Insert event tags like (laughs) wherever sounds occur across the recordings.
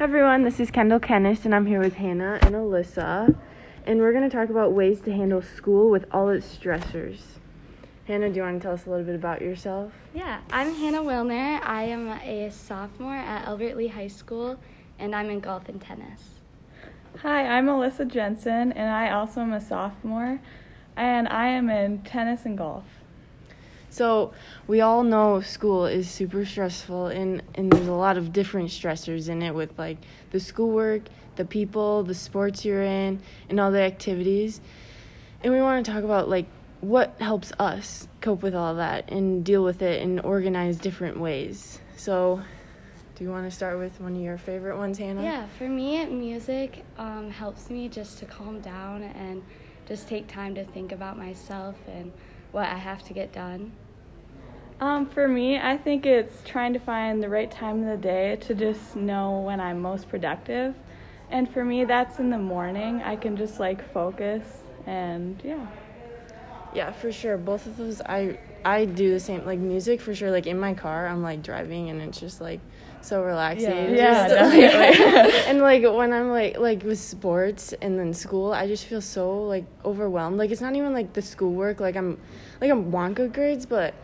everyone, this is Kendall Kenis, and I'm here with Hannah and Alyssa, and we're going to talk about ways to handle school with all its stressors. Hannah, do you want to tell us a little bit about yourself? Yeah, I'm Hannah Willner. I am a sophomore at Albert Lea High School, and I'm in golf and tennis. Hi, I'm Alyssa Jensen, and I also am a sophomore, and I am in tennis and golf. So, we all know school is super stressful, and, and there's a lot of different stressors in it with like the schoolwork, the people, the sports you're in, and all the activities. And we want to talk about like what helps us cope with all that and deal with it in organized different ways. So, do you want to start with one of your favorite ones, Hannah? Yeah, for me, music um, helps me just to calm down and just take time to think about myself and what I have to get done. Um, for me, I think it's trying to find the right time of the day to just know when I'm most productive. And for me, that's in the morning. I can just like focus and yeah. Yeah, for sure. Both of those, I I do the same. Like music, for sure. Like in my car, I'm like driving, and it's just like so relaxing. Yeah, yeah (laughs) definitely. (laughs) and like when I'm like like with sports and then school, I just feel so like overwhelmed. Like it's not even like the schoolwork. Like I'm like I want good grades, but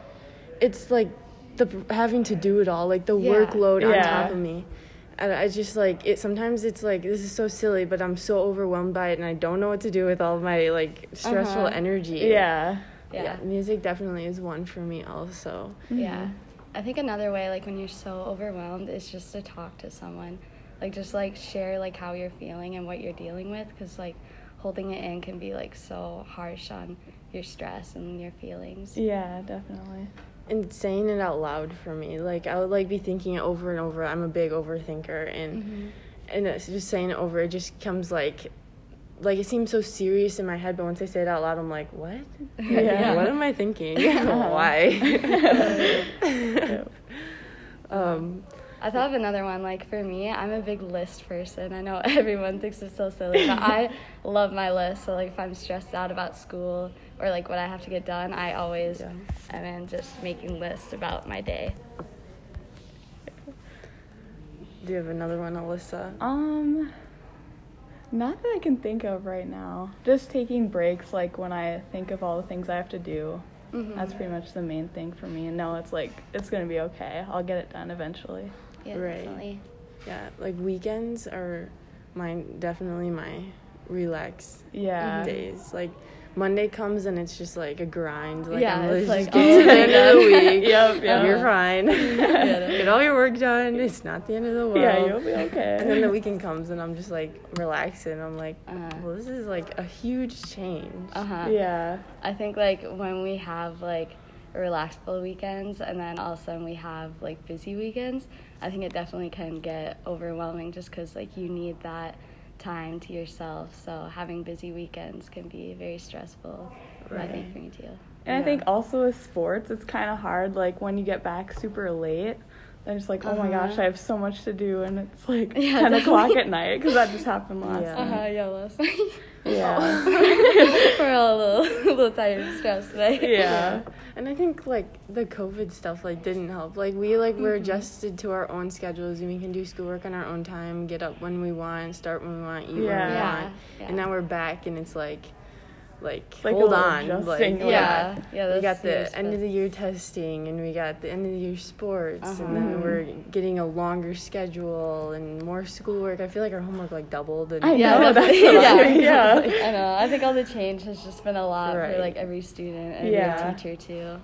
it's like the having to do it all, like the Yeah. workload on top of me. And I just like it. Sometimes it's like this is so silly, but I'm so overwhelmed by it, and I don't know what to do with all my like stressful Uh-huh. energy. Yeah. yeah. Yeah. Music definitely is one for me also. Yeah. I think another way, like when you're so overwhelmed, is just to talk to someone. Like just like share like how you're feeling and what you're dealing with, because like holding it in can be like so harsh on your stress and your feelings. Yeah, definitely. And saying it out loud for me, like I would like be thinking it over and over. I'm a big overthinker, and Mhm. and it's just saying it over, it just comes like, like it seems so serious in my head, but once I say it out loud, I'm like, what? (laughs) Yeah. (laughs) what am I thinking? (laughs) Why? um, I thought of another one. Like for me, I'm a big list person. I know (laughs) everyone thinks it's so silly, but I (laughs) love my list. So like if I'm stressed out about school or like what I have to get done, I always Yeah. am in just making lists about my day. do you have another one, Alyssa? Um, not that I can think of right now. Just taking breaks, like when I think of all the things I have to do. Mhm. That's pretty much the main thing for me. And no, it's like it's gonna be okay. I'll get it done eventually. Yeah, Right. definitely. Yeah, like weekends are my definitely my relax Yeah. days. Like Monday comes and it's just like a grind. Like Yeah, I'm it's literally like, just oh to the end of the week. (laughs) Yep, yep. You're fine. (laughs) Yeah. (laughs) Get all your work done. It's not the end of the world. Yeah, you'll be okay. And then the weekend comes and I'm just like relaxing. I'm like, Uh-huh. well, this is like a huge change. Uh huh. Yeah. I think like when we have like relaxful weekends and then all of a sudden we have like busy weekends, I think it definitely can get overwhelming just because like you need that time to yourself. So having busy weekends can be very stressful. I think for me too. And I think also with sports, it's kind of hard. Like when you get back super late, then it's like, oh my Uh-huh. gosh, I have so much to do, and it's like (laughs) Yeah, ten o'clock at night because that just happened last Yeah. Uh huh. night. Yeah, last (laughs) Yeah. (laughs) We're all a little, a little tired and stressed today. Yeah. And I think like the COVID stuff like didn't help. Like we like were Mhm. adjusted to our own schedules and we can do schoolwork on our own time, get up when we want, start when we want, eat when we Yeah. Yeah, want. yeah. And now we're back and it's like like, like hold on. Like yeah. Yeah, yeah. we got the serious, end of the year testing and we got the end of the year sports Uh-huh. and then Mhm. we're getting a longer schedule and more schoolwork. I feel like our homework like doubled and I Yeah, know, that's (laughs) definitely. I- yeah. (laughs) yeah. I know. I think all the change has just been a lot Right. for like every student and Yeah. every teacher too.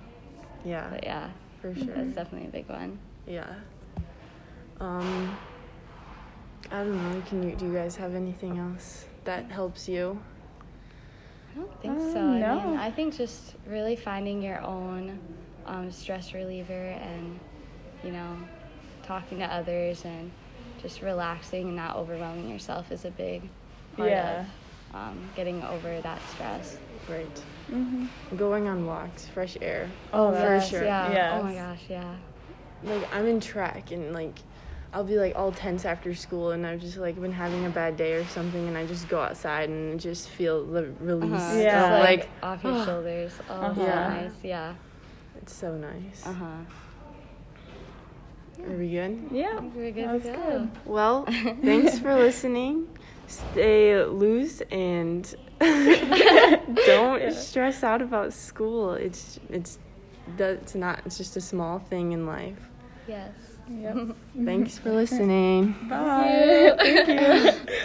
yeah, But yeah, for sure. that's definitely a big one. Yeah. Um I don't know, can you do you guys have anything else that helps you? I don't think Uh, so. I mean. I think just really finding your own um, stress reliever and, you know, talking to others and just relaxing and not overwhelming yourself is a big part Yeah. of um, getting over that stress. Right. hmm Going on walks, fresh air. Oh, For that's sure. Yeah. Oh my gosh, yeah. Like I'm in track and like I'll be like all tense after school and I've just like been having a bad day or something and I just go outside and just feel the release. Uh-huh. Yeah. Just, like, like, off your shoulders. Oh, uh-huh. so yeah. nice. Yeah. It's so nice. Uh huh. Are we good? Yeah. We're good That's go. good. Well, (laughs) thanks for listening. Stay loose and (laughs) don't yeah. stress out about school. It's it's it's not it's just a small thing in life. Yes. Yep. Thanks for listening. Bye. Thank you. Thank (laughs) you.